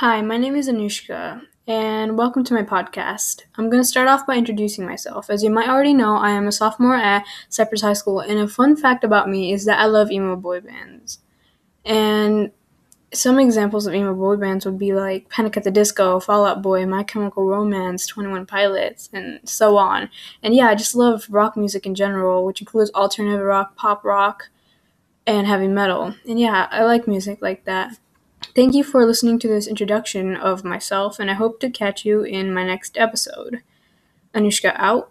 Hi, my name is Anushka, and welcome to my podcast. I'm going to start off by introducing myself. As you might already know, I am a sophomore at Cypress High School, and a fun fact about me is that I love emo boy bands. And some examples of emo boy bands would be like Panic at the Disco, Fall Out Boy, My Chemical Romance, 21 Pilots, and so on. And yeah, I just love rock music in general, which includes alternative rock, pop rock, and heavy metal. And yeah, I like music like that. Thank you for listening to this introduction of myself, and I hope to catch you in my next episode. Anushka out.